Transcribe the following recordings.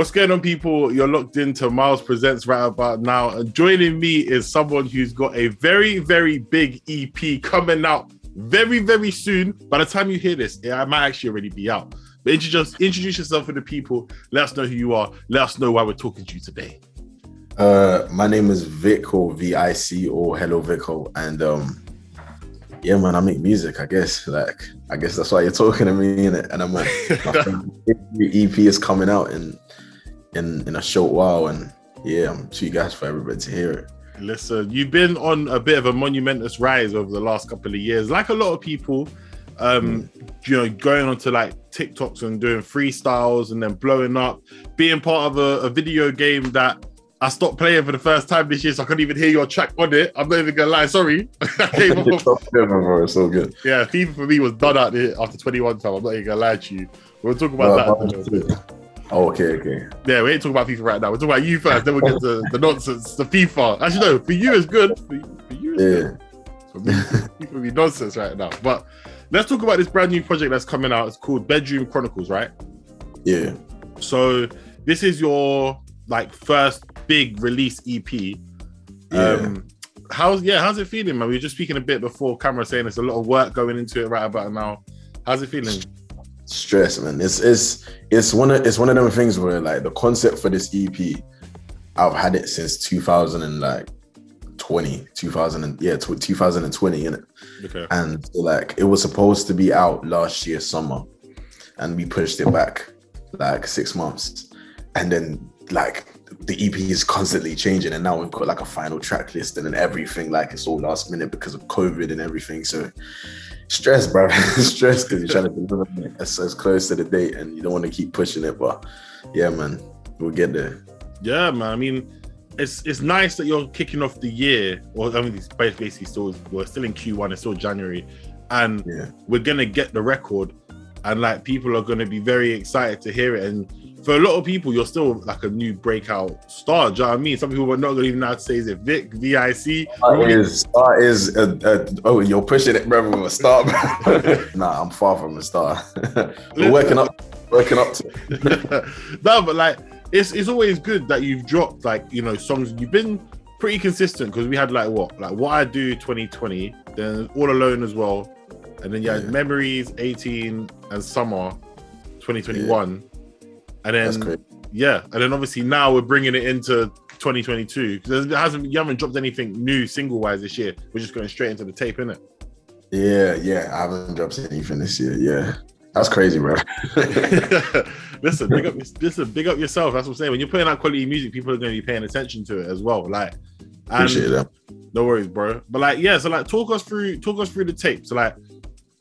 What's going on, people? You're locked into Miles Presents right about now. And joining me is someone who's got a very, very big EP coming out very, very soon. By the time you hear this, it might actually already be out. But introduce, introduce yourself to the people. Let us know who you are. Let us know why we're talking to you today. Uh, my name is Vic or VIC or Hello Vico, and um, yeah, man, I make music. I guess like I guess that's why you're talking to me, and and I'm like, my EP is coming out in in in a short while, and yeah, I'm to you guys for everybody to hear it. Listen, you've been on a bit of a monumentous rise over the last couple of years, like a lot of people. Um, mm. you know, going onto like TikToks and doing freestyles and then blowing up, being part of a, a video game that I stopped playing for the first time this year, so I couldn't even hear your track on it. I'm not even gonna lie, sorry. I came off. it's so good. Yeah, FIFA for me was done out there after 21 time. I'm not even gonna lie to you. We'll talk about that. Oh, okay, okay. Yeah, we ain't talking about FIFA right now. We're talking about you first, then we'll get to the nonsense, the FIFA. Actually, no, for you it's good. For, for you it's yeah. good. For me, be nonsense right now. But let's talk about this brand new project that's coming out. It's called Bedroom Chronicles, right? Yeah. So this is your like first big release EP. Yeah. Um, how's yeah, how's it feeling, man? We were just speaking a bit before camera saying there's a lot of work going into it right about now. How's it feeling? Stress, man. It's it's it's one of it's one of them things where like the concept for this EP, I've had it since 2000 and like 20, 2000 and yeah, 2020 in it. Okay. And like it was supposed to be out last year summer, and we pushed it back like six months, and then like the EP is constantly changing, and now we've got like a final track list and then everything. Like it's all last minute because of COVID and everything. So stress, bro, stress because you're trying to deliver as, as close to the date, and you don't want to keep pushing it. But yeah, man, we'll get there. Yeah, man. I mean, it's it's nice that you're kicking off the year. Well, I mean, it's basically still we're still in Q1. It's still January, and yeah. we're gonna get the record, and like people are gonna be very excited to hear it and for a lot of people, you're still like a new breakout star. Do you know what I mean? Some people are not going to even know how to say is it Vic, V I C. Star is, star is a, a, oh, you're pushing it, brother, with a star. nah, I'm far from a star. We're working up, working up to. no, but like, it's it's always good that you've dropped like you know songs. You've been pretty consistent because we had like what, like what I do 2020, then All Alone as well, and then you had yeah. Memories 18 and Summer 2021. Yeah and then yeah, and then obviously now we're bringing it into 2022 because it hasn't you haven't dropped anything new single wise this year. We're just going straight into the tape, innit? Yeah, yeah, I haven't dropped anything this year. Yeah, that's crazy, bro. listen, big up, listen, big up yourself. That's what I'm saying. When you're putting out quality music, people are going to be paying attention to it as well. Like, appreciate that. No worries, bro. But like, yeah. So like, talk us through, talk us through the tape. So like,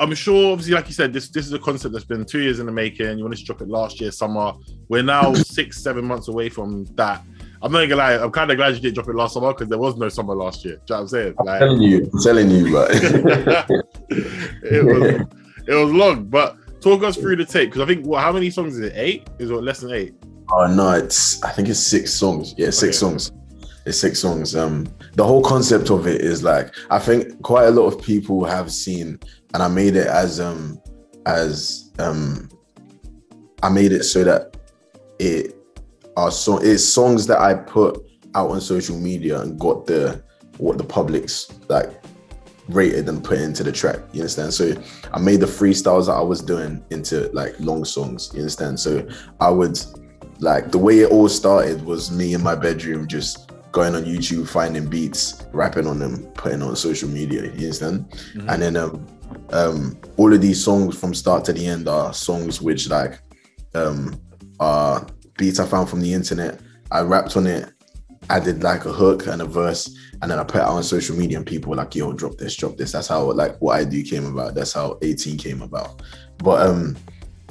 I'm sure, obviously, like you said, this this is a concept that's been two years in the making. You wanted to drop it last year, summer. We're now six, seven months away from that. I'm not gonna lie, I'm kind of glad you didn't drop it last summer because there was no summer last year. Do you know what I'm saying? I'm telling you, I'm telling you, but it was it was long. But talk us through the tape because I think what how many songs is it? Eight? Is it less than eight? Oh no, it's I think it's six songs. Yeah, six okay. songs. It's six songs. Um, the whole concept of it is like I think quite a lot of people have seen and I made it as um as um I made it so that it are so it's songs that I put out on social media and got the what the public's like rated and put into the track. You understand? So I made the freestyles that I was doing into like long songs. You understand? So I would like the way it all started was me in my bedroom just going on YouTube, finding beats, rapping on them, putting on social media. You understand? And then um, um, all of these songs from start to the end are songs which like um, are beats I found from the internet. I rapped on it. Did like a hook and a verse, and then I put it out on social media, and people were like, "Yo, drop this, drop this." That's how like what I do came about. That's how 18 came about. But um,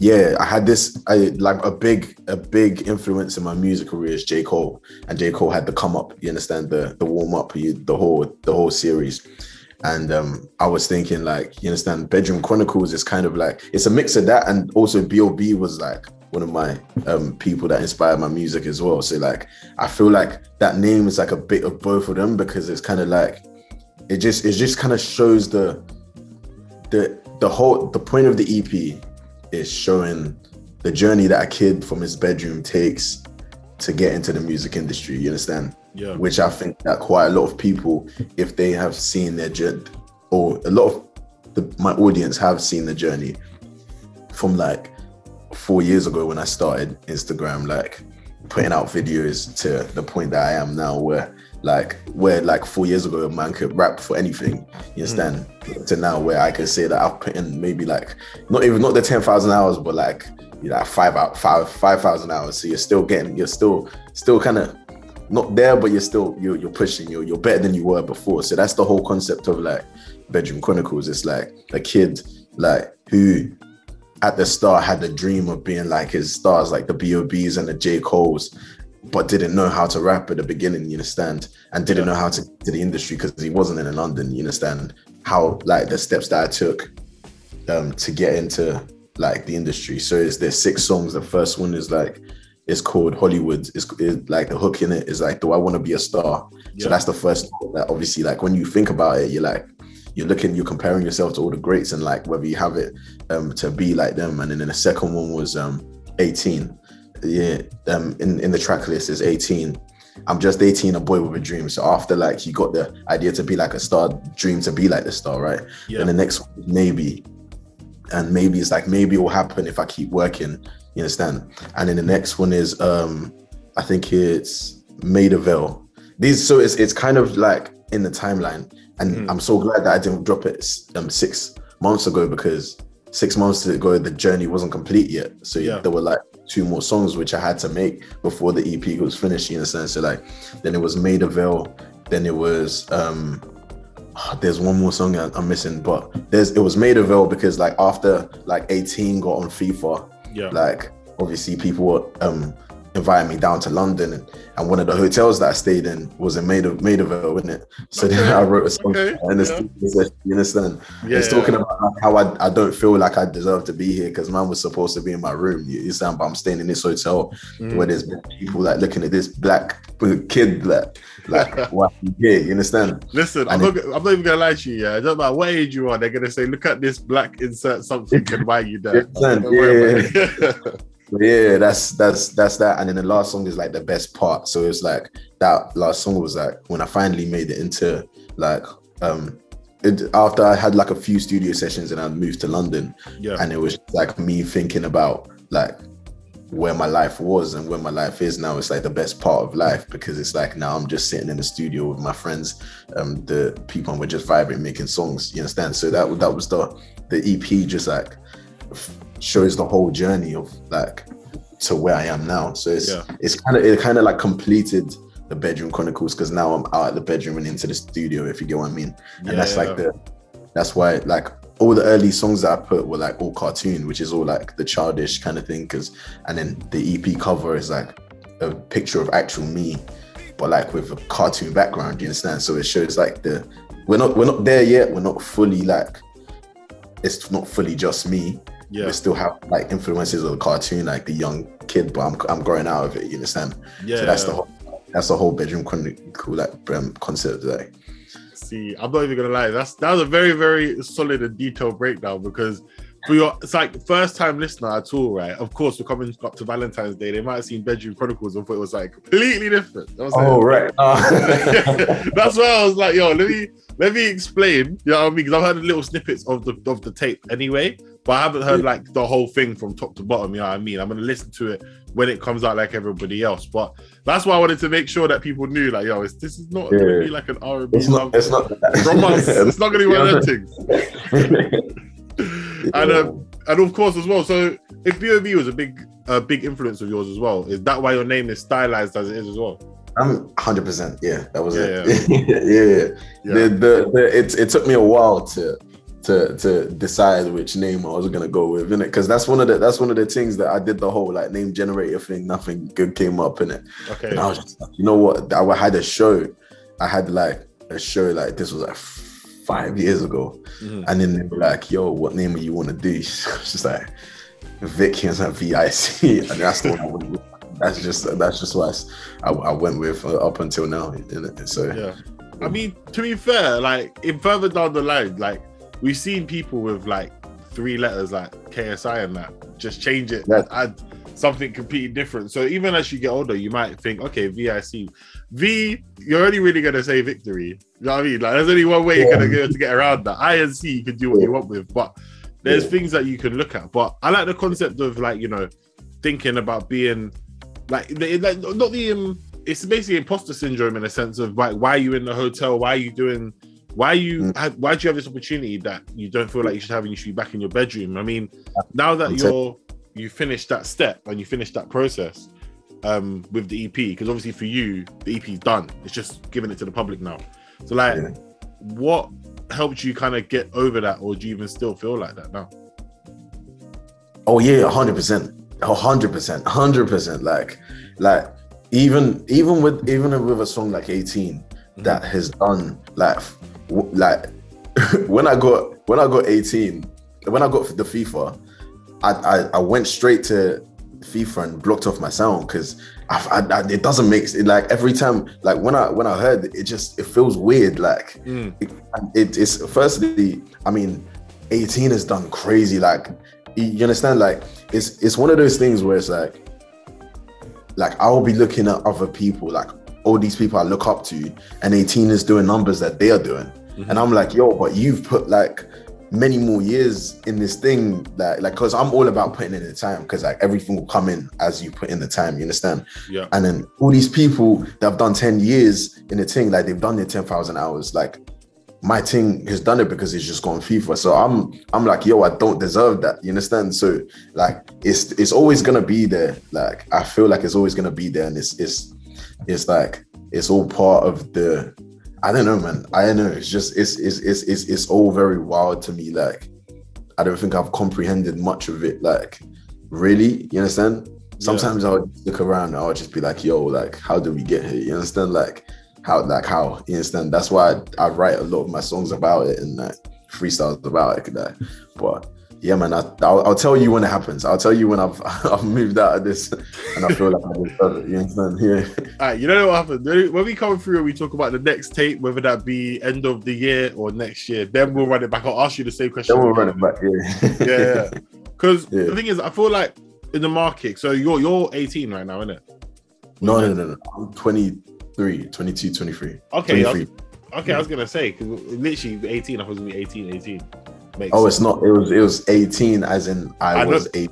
yeah, I had this I like a big a big influence in my music career is J Cole, and J Cole had the come up. You understand the the warm up, you- the whole the whole series. And um, I was thinking, like, you understand, Bedroom Chronicles is kind of like it's a mix of that, and also B.O.B. was like one of my um, people that inspired my music as well. So like, I feel like that name is like a bit of both of them because it's kind of like it just it just kind of shows the the the whole the point of the EP is showing the journey that a kid from his bedroom takes to get into the music industry. You understand? Yeah. Which I think that quite a lot of people, if they have seen their journey, or a lot of the, my audience have seen the journey from like four years ago when I started Instagram, like putting out videos to the point that I am now, where like where like four years ago a man could rap for anything, you hmm. understand? To now where I can say that I've put in maybe like not even not the ten thousand hours, but like you know five out five five thousand hours. So you're still getting you're still still kind of not there, but you're still you're, you're pushing. You're you're better than you were before. So that's the whole concept of like bedroom chronicles. It's like a kid like who at the start had the dream of being like his stars, like the B.O.B.s and the J. Cole's, but didn't know how to rap at the beginning, you understand? And didn't know how to get to the industry because he wasn't in London, you understand? How like the steps that I took um to get into like the industry. So it's there's six songs. The first one is like it's called Hollywood. It's, it's like the hook in it is like, do I want to be a star? Yeah. So that's the first that obviously like when you think about it, you're like you're looking, you're comparing yourself to all the greats and like whether you have it um to be like them. And then the second one was um 18. Yeah, um in, in the track list is 18. I'm just 18, a boy with a dream. So after like you got the idea to be like a star, dream to be like the star, right? Yeah. And the next one, maybe. And maybe it's like maybe it will happen if I keep working. You understand? And then the next one is um I think it's Maida Vale. These so it's it's kind of like in the timeline. And I'm so glad that I didn't drop it um six months ago because six months ago the journey wasn't complete yet. So Yeah. there were like two more songs which I had to make before the EP was finished. You understand? So like then it was Maida Vale, then it was um there's one more song I'm missing, but there's it was Maida Vale because like after like 18 got on FIFA, Yeah. like obviously people were um inviting me down to London and, and one of the hotels that I stayed in was in made of Maida Vale, wasn't it? So then I wrote a song okay, and it's, yeah. you understand? Yeah, it's yeah. talking about how I, I don't feel like I deserve to be here because man was supposed to be in my room. You understand? But I'm staying in this hotel Mm. where there's people like looking at this black kid like like what yeah, you understand? Listen, I'm not, I'm not even gonna lie to you. Yeah, it doesn't matter what age you are. They're gonna say, "Look at this black insert something and why you there." Yeah, Don't worry about it. Yeah, that's that's that's that. And then the last song is like the best part. So it's like that last song was like when I finally made it into like um it, after I had like a few studio sessions and I moved to London yeah, and it was like me thinking about like where my life was and where my life is now it's like the best part of life because it's like now I'm just sitting in the studio with my friends um the people and we're just vibing making songs you understand so that that was the the EP just like shows the whole journey of like to where I am now so it's Yeah. it's kind of it kind of like completed the bedroom chronicles because now I'm out at the bedroom and into the studio if you get what I mean and Yeah, that's yeah. like the that's why like all the early songs that I put were like all cartoon, which is all like the childish kind of thing. Cause and then the EP cover is like a picture of actual me, but like with a cartoon background. You understand? So it shows like the we're not we're not there yet. We're not fully like it's not fully just me. Yeah, We still have like influences of the cartoon, like the young kid, but I'm I'm growing out of it. You understand? yeah. So that's the whole that's the whole bedroom chronicle like um, concept. Like See, I'm not even gonna lie. That's that was a very, very solid and detailed breakdown because for your it's like first time listener at all, right? Of course, we're coming up to Valentine's Day. They might have seen Bedroom Chronicles and thought it was like completely different. You know I'm saying? Oh right. Uh, That's why I was like, yo, let me let me explain. You know what I mean? Because I've heard little snippets of the of the tape anyway, but I haven't heard like the whole thing from top to bottom. You know what I mean? I'm gonna listen to it when it comes out like everybody else. But that's why I wanted to make sure that people knew, like, yo, it's, this is not gonna be like an R and B it's not. It's not. from us. It's not gonna be one of Yeah. things. And um, and of course as well. So if B.O.B. was a big a big influence of yours as well, is that why your name is stylized as it is as well? I'm 100. percent Yeah, that was Yeah, it. Yeah, yeah. Yeah. The, the, the, it, it took me a while to to to decide which name I was gonna go with in it because that's one of the that's one of the things that I did the whole like name generator thing. Nothing good came up in it, Okay. and I was just like, you know what? I had a show. I had like a show like this was like five years ago, Mhm. and then they were like, "Yo, what name do you want to do?" It's just like Vic and like VIC, and that's the one I went with. That's just that's just what I, I went with uh, up until now. So Yeah. I mean, to be fair, like in further down the line, like we've seen people with like three letters like KSI and that just change it Yeah. add something completely different. So even as you get older, you might think, okay, VIC. V, you're only really gonna say victory. You know what I mean? Like there's only one way you're gonna go to get around that. I and C you can do what you want with, but there's Yeah. things that you can look at. But I like the concept of like, you know, thinking about being like, like not the um, it's basically imposter syndrome in a sense of like why are you in the hotel why are you doing why you Mm. why do you have this opportunity that you don't feel like you should have and you should be back in your bedroom i mean now that you're you finished that step and you finished that process um with the ep because obviously for you the ep is done. It's just giving it to the public now. So like Yeah. what helped you kind of get over that or do you even still feel like that now? Oh yeah, hundred percent, hundred percent, hundred percent. Like, like even even with even with a song like 18 that has done like w- like when I got when I got 18 when I got the FIFA, I I, I went straight to FIFA and blocked off my sound because it doesn't make it like every time like when I when I heard it, it just it feels weird like Mm. it, it, it's firstly i mean 18 has done crazy like you understand like it's it's one of those things where it's like like i'll be looking at other people like all these people i look up to and 18 is doing numbers that they are doing and i'm like yo but you've put like many more years in this thing that like because i'm all about putting in the time because like everything will come in as you put in the time you understand yeah and then all these people that have done 10 years in the thing, like they've done their 10,000 hours. Like my thing has done it because it's just gone FIFA. So I'm I'm like, yo, I don't deserve that. You understand? So like it's it's always gonna be there. Like I feel like it's always gonna be there. And it's it's it's like it's all part of the I don't know, man. I don't know. It's just it's it's it's it's, it's all very wild to me. Like I don't think I've comprehended much of it. Like really, you understand? Sometimes I'll just look around and I'll just be like, yo, like, how do we get here? You understand? Like, how, like, how, you understand? That's why I, I write a lot of my songs about it and like freestyles about it. Like, but yeah, man, I, I'll, I'll tell you when it happens. I'll tell you when I've I've moved out of this and I feel like I deserve it. You understand? Yeah. All right, you know what happened? When we come through and we talk about the next tape, whether that be end of the year or next year, then we'll run it back. I'll ask you the same question. Then we'll run it back. Yeah. Yeah, because Yeah. the thing is, I feel like in the market. So you're you're 18 right now, isn't it? no, no, no, no. I'm 23, 22, 23. Okay, I was, okay. I was gonna say because literally 18. I was gonna be 18, 18. Makes Oh, sense. it's not. It was. It was 18, as in I, I know. was 18.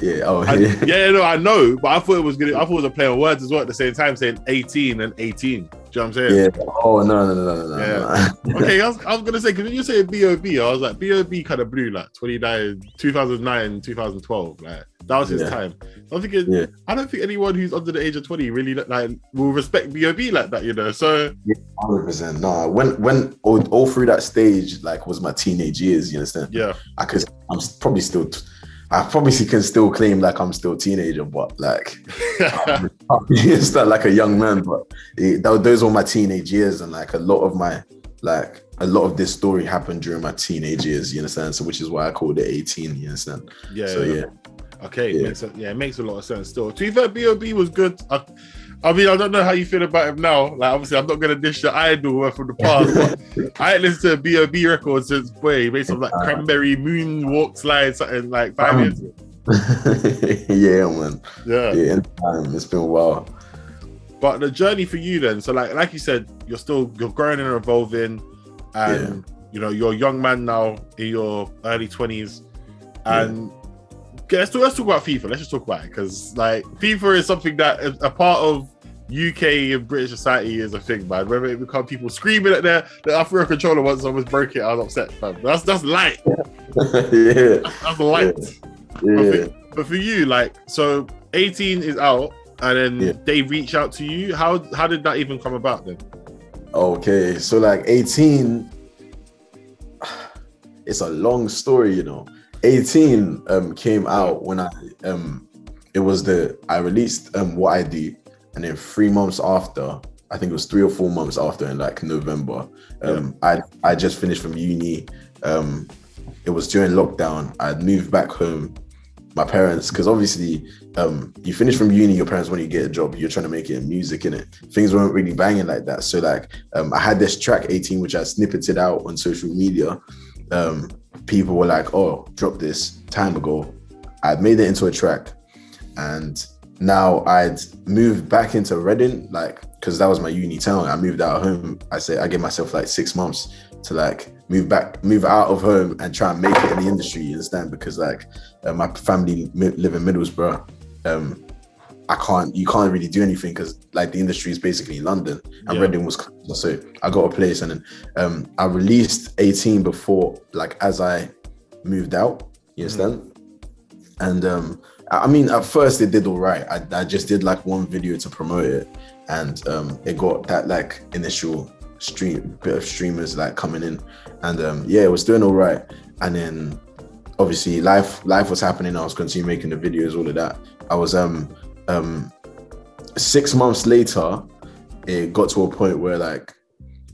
Yeah. Oh, I, yeah. yeah, no, I know, but I thought it was gonna. I thought it was a play on words as well at the same time, saying 18 and 18. Do you know what I'm saying? Yeah. Oh no, no, no, no, no, Yeah. no. okay, I was, I was gonna say because when you say Bob, I was like Bob kind of blew like 29, 2009, 2012. Like that was his Yeah. time. I'm thinking, Yeah. I don't think anyone who's under the age of 20 really like will respect Bob like that, you know. So Hundred percent. No, when when all, all through that stage, like was my teenage years. You understand? yeah, I could. I'm probably still. T- I probably can still claim like I'm still a teenager, but like it's not like a young man. But it, tho- those were my teenage years, and like a lot of my like a lot of this story happened during my teenage years. You understand? So which is why I called it 18. You understand? yeah. So yeah. Okay, Yeah. Makes a, yeah, it makes a lot of sense. Still, to be fair, Bob was good. I, I mean, I don't know how you feel about him now. Like, obviously, I'm not gonna dish the idol from the past. but I ain't listened to B.O.B. records since boy, based on like Cranberry Moonwalk Slide, something like five Um, years ago. yeah, man. Yeah. Yeah. It's been a while. But the journey for you then, so like like you said, you're still you're growing and evolving, and you know you're a young man now in your early twenties, and okay, let's talk, let's talk about FIFA. Let's just talk about it because like FIFA is something that is a part of UK and British society is a thing, man. Whether it become people screaming at their the Africa controller once someone's broke it, I was upset, man. That's that's light. yeah, That's light. yeah. But, for, but for you, like, so 18 is out, and then Yeah. they reach out to you. How how did that even come about then? Okay, so like 18, it's a long story, you know. 18 um came out when I um it was the I released um what I do, and then three months after, I think it was three or four months after in like November, um I I just finished from uni. Um it was during lockdown. I'd moved back home. My parents, because obviously, um, you finish from uni, your parents when you to get a job, you're trying to make it in music, in it. Things weren't really banging like that. So like, um, I had this track 18, which I snippeted out on social media. Um, people were like, "Oh, drop this time ago." I'd made it into a track, and now I'd moved back into Reading, like, because that was my uni town. I moved out of home. I say I gave myself like six months to like move back, move out of home, and try and make it in the industry. You understand? Because like uh, my family mi- live in Middlesbrough. Um, I can't, you can't really do anything because like the industry is basically in London, and Yeah. Reading was close. so I got a place, and then um, I released 18 before, like as I moved out. You understand? And um, I I mean, at first it did all right. I, I just did like one video to promote it, and um, it got that like initial stream bit of streamers like coming in, and um, yeah, it was doing all right. And then obviously life life was happening. I was continuing making the videos, all of that. I was um um six months later, it got to a point where like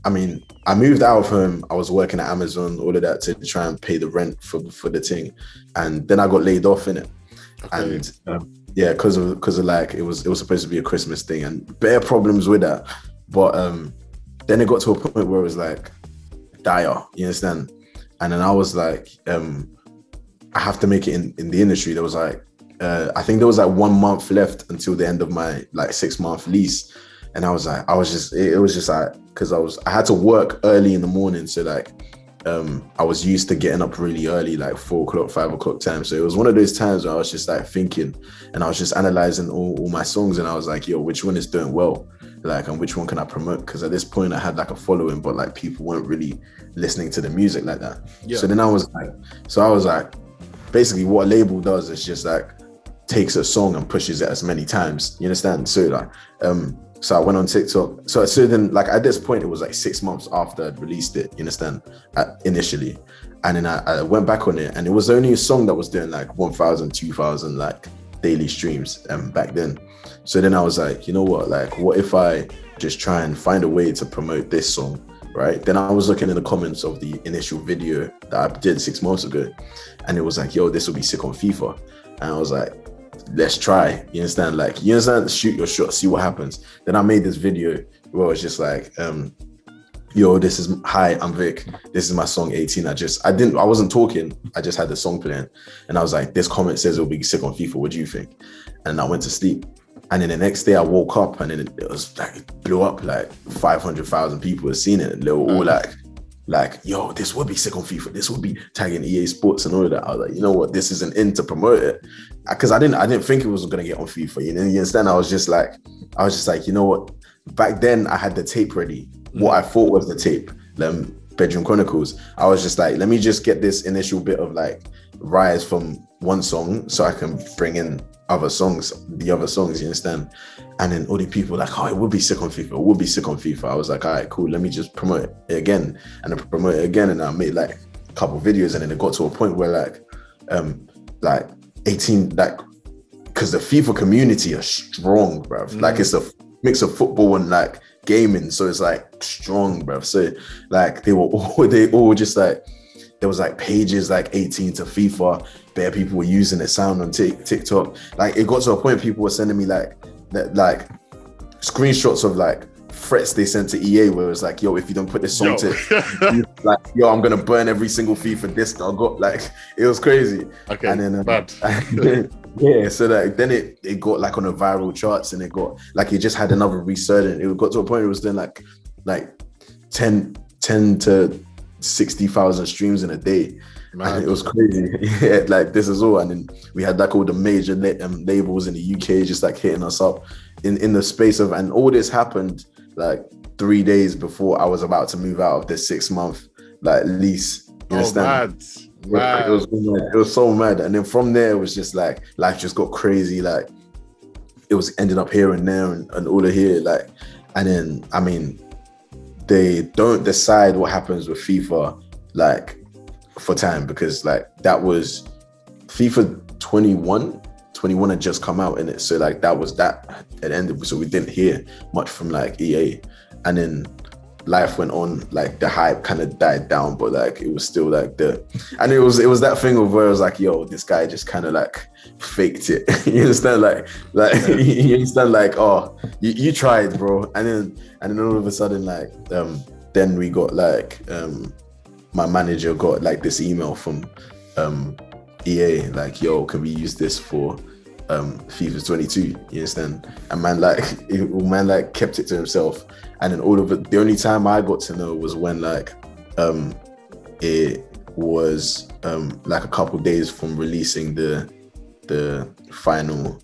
I mean, I moved out of home. I was working at Amazon, all of that to try and pay the rent for for the thing, and then I got laid off in it. And um, yeah, because of because of like it was it was supposed to be a Christmas thing, and bare problems with that. But um, then it got to a point where it was like dire. You understand? And then I was like, um, I have to make it in in the industry. There was like, uh, I think there was like one month left until the end of my like six month lease, and I was like, I was just it, it was just like because I was I had to work early in the morning, so like um I was used to getting up really early, like four o'clock, five o'clock time. So it was one of those times where I was just like thinking and I was just analyzing all, all my songs and I was like, yo, which one is doing well? Like and which one can I promote? Because at this point I had like a following, but like people weren't really listening to the music like that. Yeah. So then I was like, so I was like, basically what a label does is just like takes a song and pushes it as many times. You understand? So like, um, so I went on TikTok. So so then like at this point it was like six months after I'd released it. You understand? At, initially, and then I, I went back on it, and it was only a song that was doing like 1,000, 2,000 like daily streams um back then. So then I was like, you know what? Like, what if I just try and find a way to promote this song? Right. Then I was looking in the comments of the initial video that I did six months ago, and it was like, yo, this will be sick on FIFA. And I was like, let's try. You understand? Like, you understand? Shoot your shot, see what happens. Then I made this video where it's just like, um, yo, this is hi, I'm Vic. This is my song 18. I just I didn't I wasn't talking, I just had the song playing. And I was like, this comment says it'll be sick on FIFA. What do you think? And I went to sleep. And then the next day I woke up and then it, it was like it blew up like 500,000 people had seen it. And they were all like, like, yo, this would be sick on FIFA. This would be tagging EA Sports and all of that. I was like, you know what, this isn't in to promote it. Cause I didn't I didn't think it was gonna get on FIFA. You know, you understand? I was just like, I was just like, you know what? Back then I had the tape ready. What I thought was the tape, um, Bedroom Chronicles. I was just like, let me just get this initial bit of like rise from one song so I can bring in other songs, the other songs, you understand? And then all the people were like, oh, it would be sick on FIFA, it would be sick on FIFA. I was like, all right, cool, let me just promote it again. And then promote it again. And I made like a couple videos and then it got to a point where like um like 18 like because the FIFA community are strong, bruv. Like it's a mix of football and like gaming, so it's like strong, bruv. So like they were all they all just like there was like pages like 18 to FIFA. Bare people were using the sound on Tik TikTok. Like it got to a point people were sending me like that like screenshots of like threats they sent to EA where it was like, yo, if you don't put this song Yo. to like, yo, I'm gonna burn every single FIFA disc I got. Like, it was crazy. Okay, and then um, bad. yeah, so like then it it got like on the viral charts and it got like it just had another resurgence. It got to a point it was doing like like 10, 10 to sixty thousand streams in a day. And it was crazy. yeah, like this is all. And then we had like all the major la- um, labels in the UK just like hitting us up in, in the space of, and all this happened like three days before I was about to move out of this six month like lease. You Oh, understand? mad. Yeah, Mad. It was it was so mad, and then from there it was just like life just got crazy. Like it was ending up here and there and, and all of here. Like, and then I mean, they don't decide what happens with FIFA like for time because like that was FIFA 21. 21 had just come out in it, so like that was that it ended. So we didn't hear much from like EA, and then life went on like the hype kind of died down but like it was still like the and it was it was that thing of where it was like yo this guy just kind of like faked it. You understand? Like like you understand? Like oh you, you tried bro. And then and then all of a sudden like um then we got like um my manager got like this email from um ea like yo can we use this for um FIFA 22 you understand? And man like it, man like kept it to himself and then all of it the only time i got to know was when like um it was um like a couple days from releasing the the final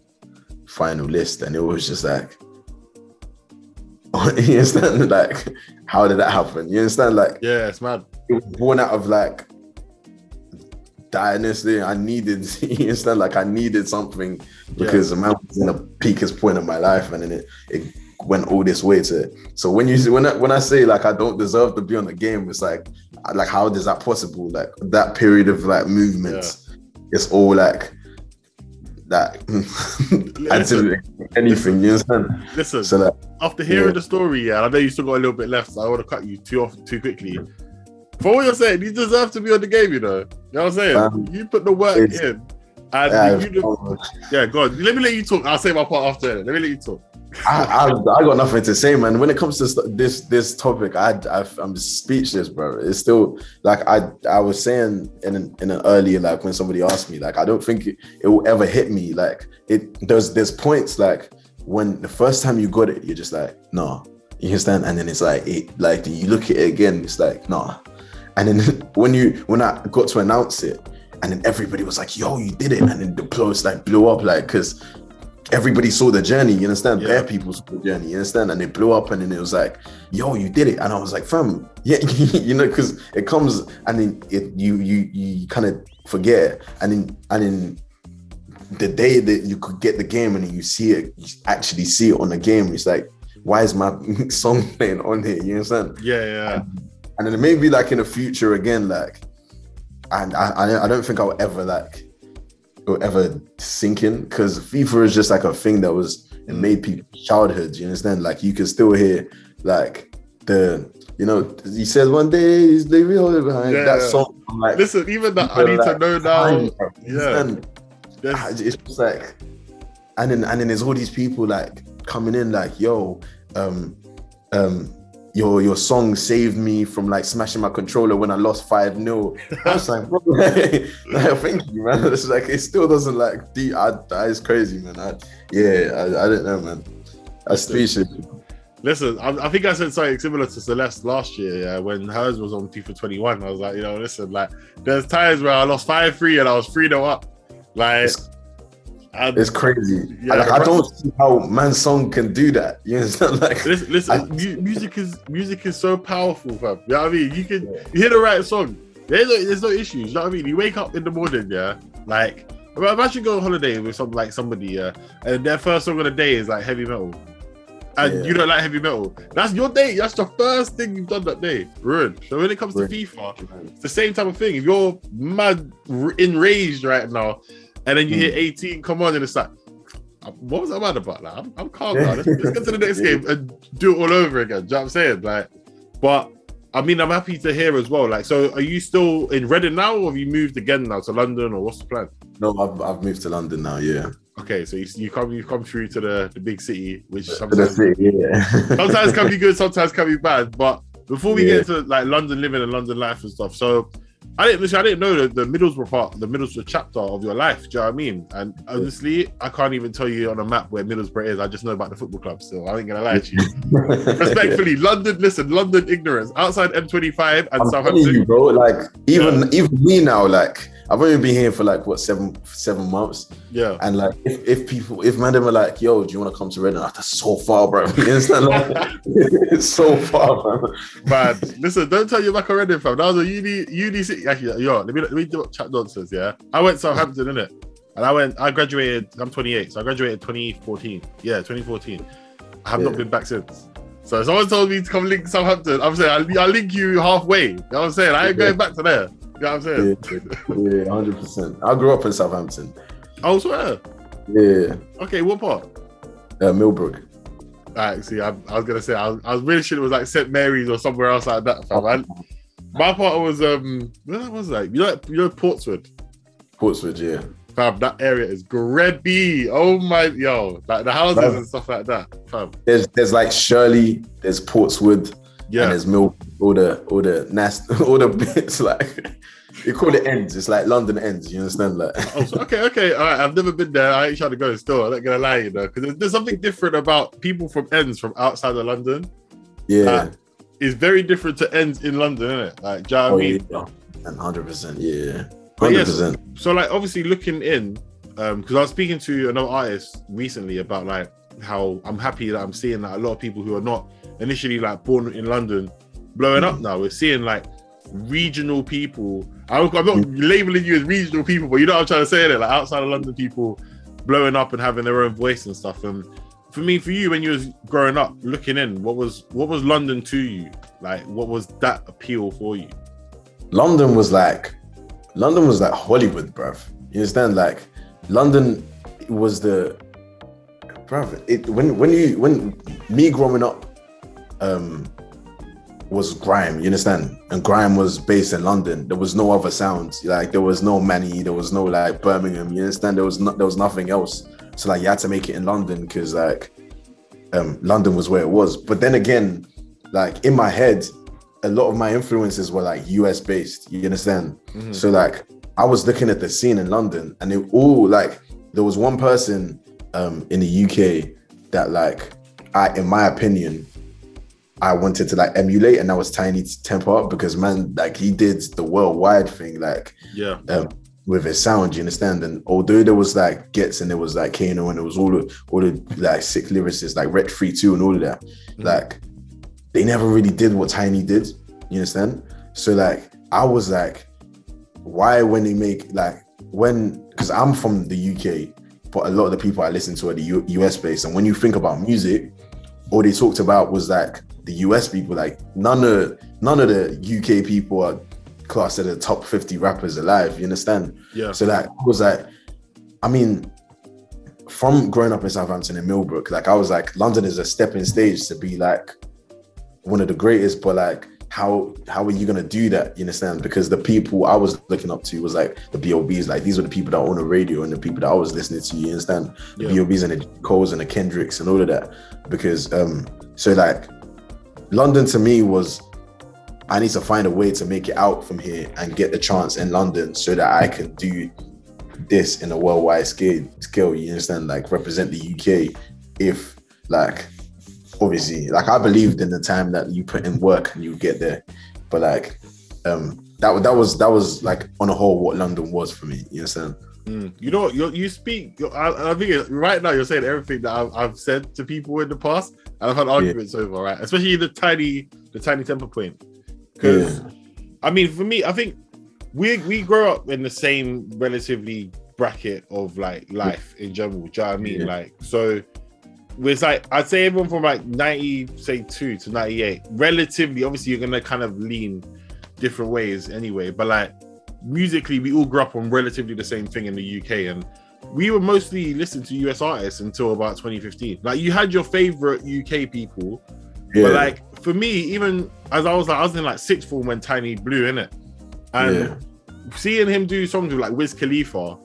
final list. And it was just like you understand? Like how did that happen? You understand? Like Yeah, it's mad. it was born out of like dynasty. I needed, you understand, like I needed something because the man was in the peakest point of my life, and then it it went all this way to. it. So when you when I, when I say like I don't deserve to be on the game, it's like like how is that possible? Like that period of like movements, it's all like that. I didn't anything. You understand? Listen, So like after hearing Yeah. the story, yeah, I know you still got a little bit left, so I want to cut you too off too quickly. For what you're saying, you deserve to be on the game, you know. You know what I'm saying? Um, you put the work in. And yeah, you, yeah, go on. Let me let you talk. I'll say my part after. Let me let you talk. I, I, I got nothing to say, man. When it comes to this this topic, I, I I'm speechless, bro. It's still like I I was saying in an, in an earlier like when somebody asked me, like I don't think it, it will ever hit me. Like it there's there's points like when the first time you got it, you're just like no, you understand, and then it's like it like you look at it again, it's like nah, and then when you when I got to announce it, and then everybody was like, yo, you did it, and then the close like blew up like because everybody saw the journey, you understand? Yeah. Bare people saw the journey, you understand? And it blew up and then it was like, yo, you did it. And I was like, fam, yeah, you know, because it comes and then it you you you kind of forget. And then and then the day that you could get the game and you see it, you actually see it on the game, it's like, why is my song playing on here? You understand? Yeah, yeah. And then maybe like in the future again, like, and I I, I don't think I'll ever like ever sink in because FIFA is just like a thing that was it made people's childhoods. You understand? Like you can still hear like the you know he says one day he's leaving behind Yeah. that song. I'm Like, Listen, even that I need are to know now. "Fine, bro." You Yeah. There's- Ah, it's just like and then and then there's all these people like coming in like yo um um your your song saved me from like smashing my controller when I lost 5 0 I was like bro like, thank you man. It's like it still doesn't like deep I, that is crazy man. I, yeah I, I don't know man. I speechless. Listen, I, I think I said something similar to Celeste last year, yeah, when hers was on FIFA 21. I was like, you know, listen, like, there's times where I lost 5 3 and I was 3 0 up. Like, It's- and it's crazy Yeah, like I don't see how man's song can do that you understand like listen, listen I- music is music is so powerful, fam. You know what I mean? You can you hear the right song. There's no, there's no issues. You know what I mean? You wake up in the morning, yeah, like imagine going on holiday with some like somebody, yeah, and their first song of the day is like heavy metal. And Yeah. you don't like heavy metal. That's your day. That's the first thing you've done that day. Ruined. So when it comes to Ruined. FIFA, it's the same type of thing. If you're mad enraged right now, and then you Hmm. hear 18 come on, and it's like, uh, what was I mad about? Like, I'm, I'm calm now. Let's, let's get to the next game and do it all over again. Do you know what I'm saying? Like, but I mean, I'm happy to hear as well. Like, so are you still in Reading now, or have you moved again now to London, or what's the plan? no I've, I've moved to London now yeah Okay, so you, you come you come through to the, the big city, which sometimes city, yeah. sometimes can be good, sometimes can be bad. But before we Yeah. get into like London living and London life and stuff, so I didn't listen. I didn't know the, the Middlesbrough part, the Middlesbrough chapter of your life. Do you know what I mean? And honestly, I can't even tell you on a map where Middlesbrough is. I just know about the football club. So I ain't gonna lie to you. Respectfully, London. Listen, London ignorance outside M25 and I'm telling Southampton. you, bro. Like even even me now, like I've only been here for like what seven seven months, Yeah. and like if, if people if man them are like, yo, do you want to come to Reading? Ah, That's so far, bro. You understand? Like, it's so far, man. Man, listen, don't tell you back already, fam. That was a uni, uni city. Actually, yo, let me let me do chat nonsense. Yeah, I went to Southampton, innit? And I went. I graduated. I'm 28, so I graduated 2014. Yeah, 2014. I have not been back since. So someone told me to come link Southampton. I'm saying I'll, I'll link you halfway. You know what I'm saying? I ain't going back to there. You know what I'm saying? Yeah, yeah, hundred percent. I grew up in Southampton. I swear. Yeah, Okay, what part? uh, Millbrook. Alright, see, I, I was gonna say I was, I was really sure it was like St Mary's or somewhere else like that. Fam. I- my part was um, where that was like you know, you know Portswood. Portswood, yeah. Fam, that area is grebby. Oh my, yo, like the houses Fam. and stuff like that. Fam, There's there's like Shirley, there's Portswood, and yeah, there's Mill, all the all the nast, all the bits like you call it ends. It's like London ends. You understand? Like oh, so, okay, okay, all right. I've never been there. I ain't trying to go still. I'm not gonna lie, you know, because there's, there's something different about people from ends from outside of London. yeah. It's very different to ends in London, isn't it? Like, do you know Oh I mean? yeah, hundred percent, yeah, But hundred yes, percent. so like obviously looking in, um, because I was speaking to another artist recently about like how I'm happy that I'm seeing that a lot of people who are not initially like born in London blowing up now. We're seeing like regional people. I'm, I'm not labeling you as regional people, but you know what I'm trying to say there, like outside of London people blowing up and having their own voice and stuff. And for me, for you, when you was growing up, looking in, what was what was London to you? Like, what was that appeal for you? London was like, London was like Hollywood, bruv. You understand? Like, London was the, bruv. It when when you when me growing up, um, was grime. You understand? And grime was based in London. There was no other sounds. Like there was no Manny. There was no like Birmingham. You understand? There was not. There was nothing else. So like you had to make it in London because like, um, London was where it was. But then again, like in my head, a lot of my influences were like US based. You understand? So like I was looking at the scene in London, and it all like there was one person um in the UK that like I, in my opinion, I wanted to like emulate, and that was Tinie Tempah up because man, like he did the worldwide thing, like Yeah, um, with his sound, you understand? And although there was like Ghetts and there was like Kano and there was all the all the like sick lyricists like Wretch 32 and all of that, like they never really did what Tiny did, you understand? So like I was like, why when they make like when because I'm from the UK, but a lot of the people I listen to are the U- US based, and when you think about music, all they talked about was like the US people. Like none of none of the UK people are classed as the top 50 rappers alive. You understand? yeah, So like I was like, I mean, from growing up in Southampton and Millbrook, like I was like, London is a stepping stage to be like one of the greatest, but like how how are you gonna do that? You understand? Because the people I was looking up to was like the B.O.B.s, like these were the people that own the radio and the people that I was listening to, you understand? The Yeah. B.O.B.s and the Coles and the Kendricks and all of that. Because um so like London to me was I need to find a way to make it out from here and get the chance in London so that I can do this in a worldwide scale. Scale, you understand? Like represent the UK. If like obviously, like I believed in the time that you put in work and you get there, but like um that that was that was like on a whole what London was for me. You understand? Mm. You know, you you speak. I, I think right now you're saying everything that I've, I've said to people in the past, and I've had arguments over. Right, especially the Tinie the Tinie Tempah point. Because I mean, for me, I think we we grow up in the same relatively bracket of like life in general. Do you know what I mean? Yeah. Like so. It's like I'd say everyone from like 90, say two to 98, relatively, obviously you're gonna kind of lean different ways anyway, but like musically we all grew up on relatively the same thing in the UK and we were mostly listening to US artists until about 2015. Like you had your favorite UK people, Yeah. but like for me, even as I was like I was in like sixth form when Tinie blew in it. And yeah. seeing him do songs with like Wiz Khalifa, um,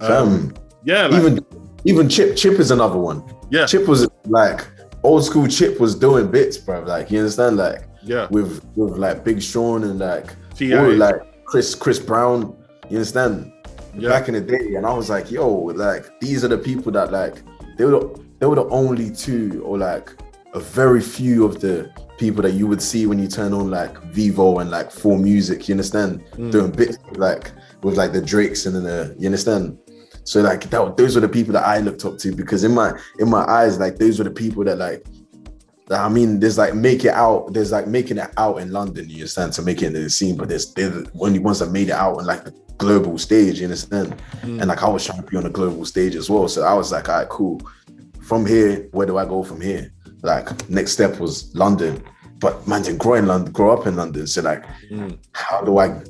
Fam, yeah, like even even Chip. Chip is another one. Yeah. Chip was like old school. Chip was doing bits, bro. Like you understand, like Yeah. with with like Big Sean and like all, like Chris Chris Brown. You understand? Yeah. Back in the day, and I was like, yo, like these are the people that like they were the, they were the only two or like a very few of the people that you would see when you turn on like Vivo and like Full Music. You understand? Mm. Doing bits like with like the Drakes and then the you understand. So like that, those were the people that I looked up to because in my in my eyes, like those were the people that like I mean, there's like make it out. There's like making it out in London. You understand to make it into the scene, but there's they're the only ones that made it out on like the global stage. You understand? Mm. And like I was trying to be on a global stage as well. So I was like, all right, cool. From here, where do I go from here? Like next step was London, but man didn't grow in London, grow up in London. So like, mm. how do I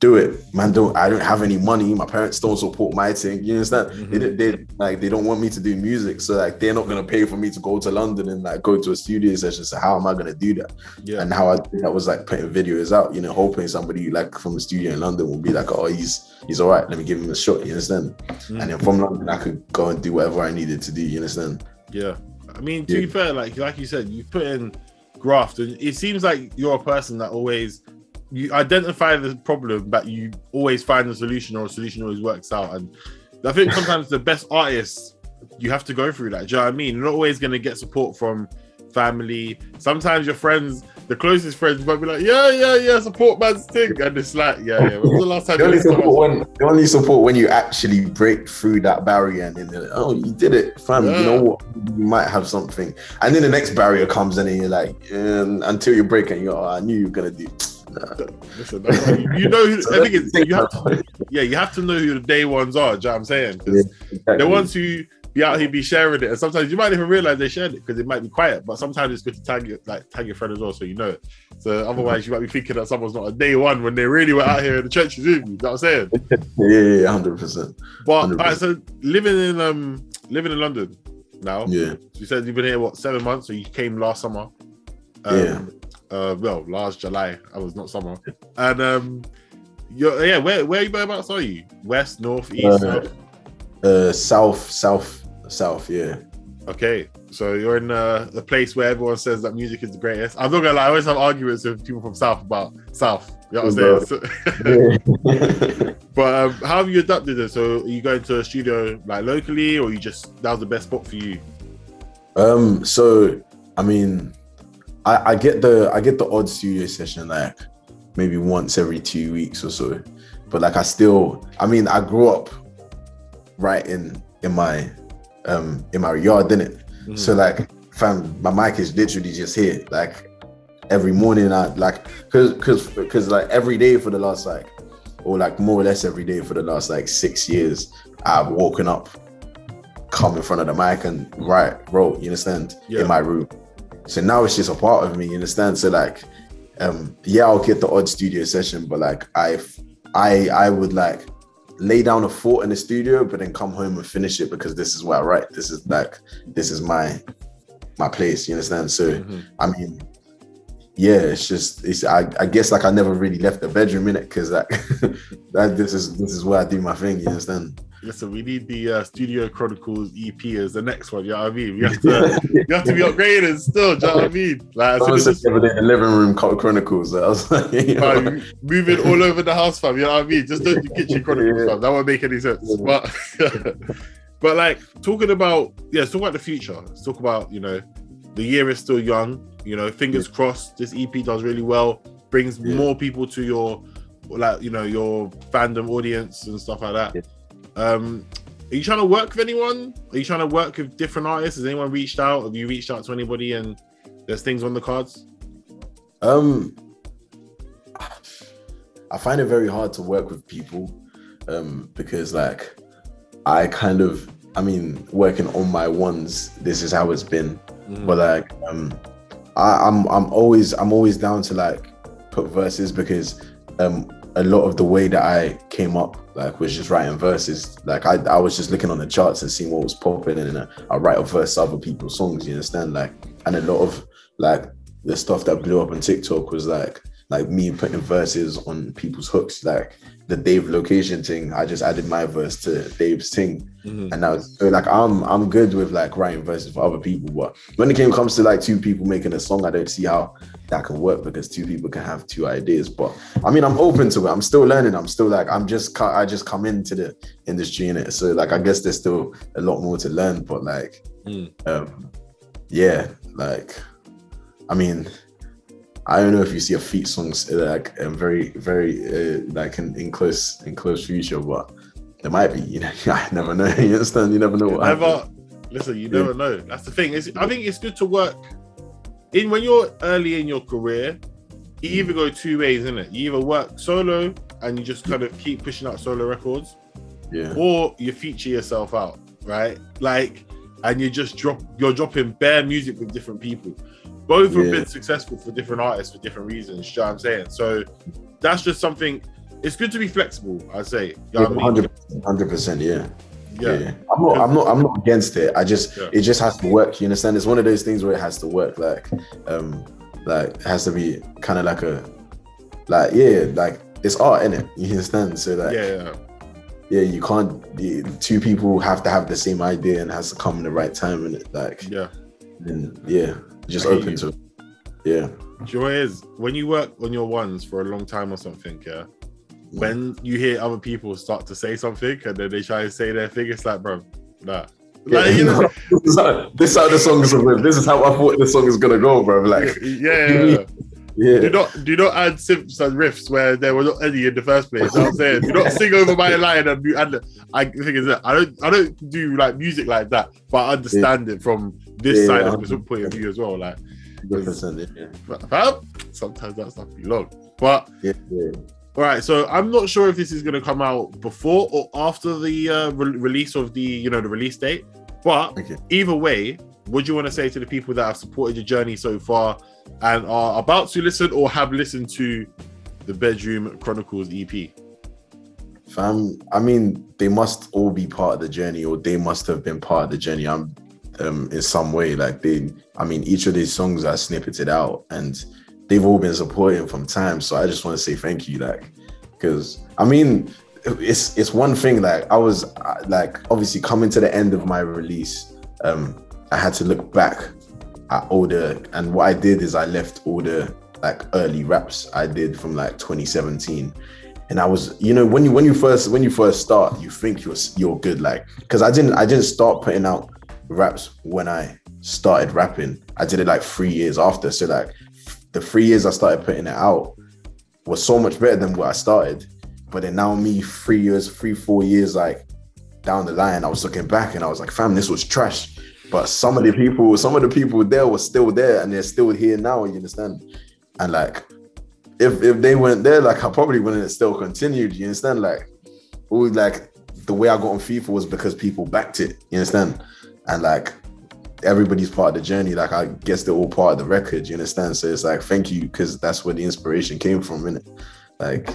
do it? Man, don't I don't have any money. My parents don't support my thing. You understand? They, mm-hmm. they like they don't want me to do music, so like they're not gonna pay for me to go to London and like go to a studio session. So how am I gonna do that? Yeah. And how I that was like putting videos out, you know, hoping somebody like from the studio in London will be like, oh, he's he's all right. Let me give him a shot. You understand? Mm-hmm. And then from London, I could go and do whatever I needed to do. You understand? Yeah, I mean, to Yeah. be fair, like like you said, you put in graft, and it seems like you're a person that always you identify the problem, but you always find a solution, or a solution always works out. And I think sometimes the best artists you have to go through that. Do you know what I mean? You're not always going to get support from family. Sometimes your friends, the closest friends, might be like, "Yeah, yeah, yeah, support man's thing," and it's like, "Yeah, yeah." When was the last time The only support when the only support when you actually break through that barrier and then like, oh you did it, fam. You know what? You might have something, and then the next barrier comes and you're like, um, until you break and you're, oh, I knew you were gonna do. Listen, you, you know, who, I think it's you have to, yeah, you have to know who the day ones are. Do you know what I'm saying? Yeah, exactly. the ones who be out here be sharing it, and sometimes you might even realize they shared it because it might be quiet. But sometimes it's good to tag your like tag your friend as well, so you know it. So otherwise, you might be thinking that someone's not a day one when they really were out here in the trenches with you. You know what I'm saying? yeah, yeah, hundred percent. But 100%. alright, so living in um living in London now. Yeah, You said you've been here what seven months, so you came last summer. Um, Yeah. Uh, well, last July. I was not summer. And um, you're yeah. Where where you whereabouts are you? West, north, east. Uh, south? uh, south, south, south. Yeah, Okay, so you're in uh, a place where everyone says that music is the greatest. I'm not gonna lie. I always have arguments with people from South about South. You know what I'm saying? But um, how have you adapted it? So are you going to a studio like locally, or you just that was the best spot for you? Um, so I mean, I, I get the I get the odd studio session like maybe once every two weeks or so. But like I still I mean I grew up right in in my um in my yard, didn't it? So like fam, my mic is literally just here. Like every morning I like cause cause cause like every day for the last like or like more or less every day for the last like six years, I've woken up, come in front of the mic and write, wrote, you understand, Yeah. in my room. So now it's just a part of me, you understand? So like, um, yeah, I'll get the odd studio session, but like I, I, I would like lay down a thought in the studio, but then come home and finish it because this is where I write. This is like, this is my, my place. You understand? So I mean, yeah, it's just it's I, I guess like I never really left the bedroom in it because like that this is this is where I do my thing. You understand? Listen, we need the uh, Studio Chronicles EP as the next one. You know what I mean? We have to, you have to be upgraded still. Do you know what I mean? Like, as Someone soon said the other day, the living room chronicles. I was like, you know, Man, moving all over the house, fam. You know what I mean? Just don't do kitchen chronicles, Yeah. fam. That won't make any sense. But, but like talking about, yeah, let's talk about the future. Let's talk about, you know, the year is still young. You know, fingers crossed. This EP does really well. Brings Yeah. more people to your, like, you know, your fandom audience and stuff like that. Um, are you trying to work with anyone? Are you trying to work with different artists? Has anyone reached out? Have you reached out to anybody and there's things on the cards? um, I find it very hard to work with people, um, because like I kind of, I mean, working on my ones. This is how it's been. but like um I, I'm I'm always I'm always down to like put verses because um a lot of the way that I came up like was just writing verses like I, I was just looking on the charts and seeing what was popping and then I write a verse to other people's songs you understand like and a lot of like the stuff that blew up on TikTok was like like me putting verses on people's hooks, like the Dave location thing. I just added my verse to Dave's thing, Mhm. and now so like I'm I'm good with like writing verses for other people. But when it came comes to like two people making a song, I don't see how that can work because two people can have two ideas. But I mean, I'm open to it. I'm still learning. I'm still like I'm just I just come into the industry in it, so like I guess there's still a lot more to learn. But like, Mm. um, yeah, like I mean. I don't know if you see a feat songs like um, very, very uh, like in, in close in close future, but there might be. You know, I never know. You understand? You never know what Never. happens. Listen, you never know. That's the thing. It's, I think it's good to work in when you're early in your career. You either go two ways, isn't it? You either work solo and you just kind of keep pushing out solo records, Yeah, or you feature yourself out, right? Like, and you just drop, you're dropping bare music with different people. Both have been successful for different artists for different reasons. You know what I'm saying? So that's just something. It's good to be flexible. I say. You know what I mean? hundred percent. Yeah. Yeah. yeah. I'm not. I'm not. I'm not against it. I just. Yeah. It just has to work. You understand? It's one of those things where it has to work. Like, um, like it has to be kind of like a, like yeah, like it's art in it. You understand? So like, Yeah. yeah. yeah, you can't. The two people have to have the same idea and has to come in the right time. And it like, Yeah. and yeah, just open you. to. it. Yeah. Do you know what it is? When you work on your ones for a long time or something, yeah, when you hear other people start to say something and then they try to say their thing, it's like, bro, nah. Yeah, Like, you know, this, is how, this is how the song is. This is how I thought the song is gonna go, bro. Like, yeah, yeah, yeah. yeah, Do not do not add simps and riffs where there were not any in the first place. You know I'm saying? Do not sing over my line and, and I the thing is that I don't I don't do like music like that, but I understand it from this side of the point of view as well. Like, 100%, yeah, sometimes that stuff be long. But yeah. All right, so I'm not sure if this is going to come out before or after the uh, re- release of the, you know, the release date. But Okay. either way, what do you want to say to the people that have supported your journey so far and are about to listen or have listened to the Bedroom Chronicles EP? Fam, I mean, they must all be part of the journey, or they must have been part of the journey. I'm um in some way. Like they, I mean, each of these songs I snippeted out, and they've all been supporting from time. So I just want to say thank you, like, because I mean, it's it's one thing. Like I was like obviously coming to the end of my release, um, I had to look back at all the, and what I did is I left all the like early raps I did from like 2017 and I was, you know, when you when you first when you first start, you think you're you're good, like, because I didn't I didn't start putting out raps when I started rapping. I did it like three years after. So like the three years I started putting it out was so much better than what I started. But then now me three years, three four years like down the line, I was looking back and I was like, fam, this was trash. But some of the people, some of the people there were still there and they're still here now. You understand? And like if if they weren't there, like I probably wouldn't have still continued. You understand? Like, all like the way I got on FIFA was because people backed it. You understand? And like everybody's part of the journey. Like I guess they're all part of the record. You understand? So it's like thank you because that's where the inspiration came from. Innit? Like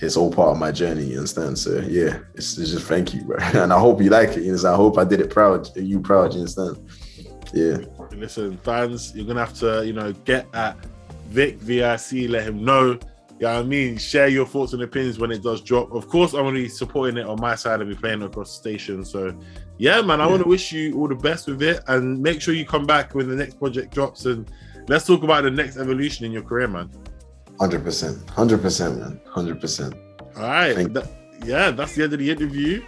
it's all part of my journey. You understand? So yeah, it's, it's just thank you, bro. And I hope you like it. You understand? I hope I did it proud. You proud? You understand? Yeah. Listen, fans, you're gonna have to, you know, get at Vic VIC, let him know. You know I mean? Share your thoughts and opinions when it does drop. Of course, I'm gonna be supporting it on my side and be playing across the station. So yeah, man, I want to wish you all the best with it and make sure you come back when the next project drops and let's talk about the next evolution in your career, man. Hundred percent. Hundred percent, man. Hundred percent. All right. That- yeah, that's the end of the interview.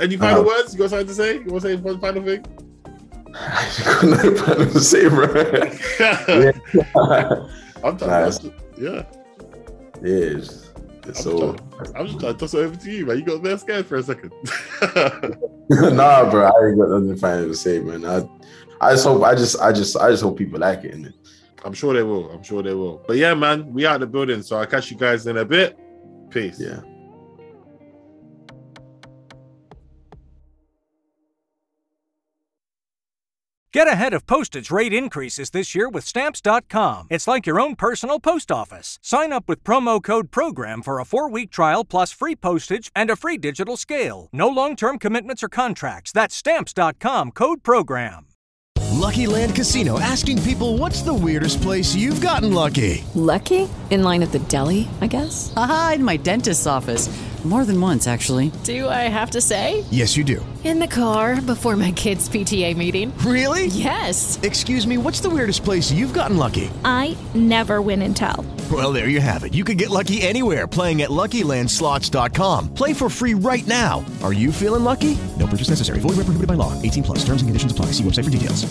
Any final Uh-huh. words? You got something to say? You want to say one final thing? I got no plan to say, bro. yeah. I'm to, yeah. Yeah, it's, it's I'm, so trying, I'm just trying to toss it over to you, man. You got me scared for a second. nah, bro. I ain't got nothing final to say, man. I, I just hope, I just, I just, I just hope people like it. innit? I'm sure they will. I'm sure they will. But yeah, man, we out the building. So I'll catch you guys in a bit. Peace. Yeah. Get ahead of postage rate increases this year with Stamps.com. It's like your own personal post office. Sign up with promo code PROGRAM for a four week trial plus free postage and a free digital scale. No long term commitments or contracts. That's Stamps.com code PROGRAM. Lucky Land Casino asking people what's the weirdest place you've gotten lucky? Lucky? In line at the deli, I guess? Aha, in my dentist's office. More than once, actually. Do I have to say? Yes, you do. In the car before my kids' PTA meeting. Really? Yes. Excuse me, what's the weirdest place you've gotten lucky? I never win and tell. Well, there you have it. You can get lucky anywhere playing at LuckyLandSlots.com. Play for free right now. Are you feeling lucky? No purchase necessary. Void where prohibited by law. 18 plus. Terms and conditions apply. See website for details.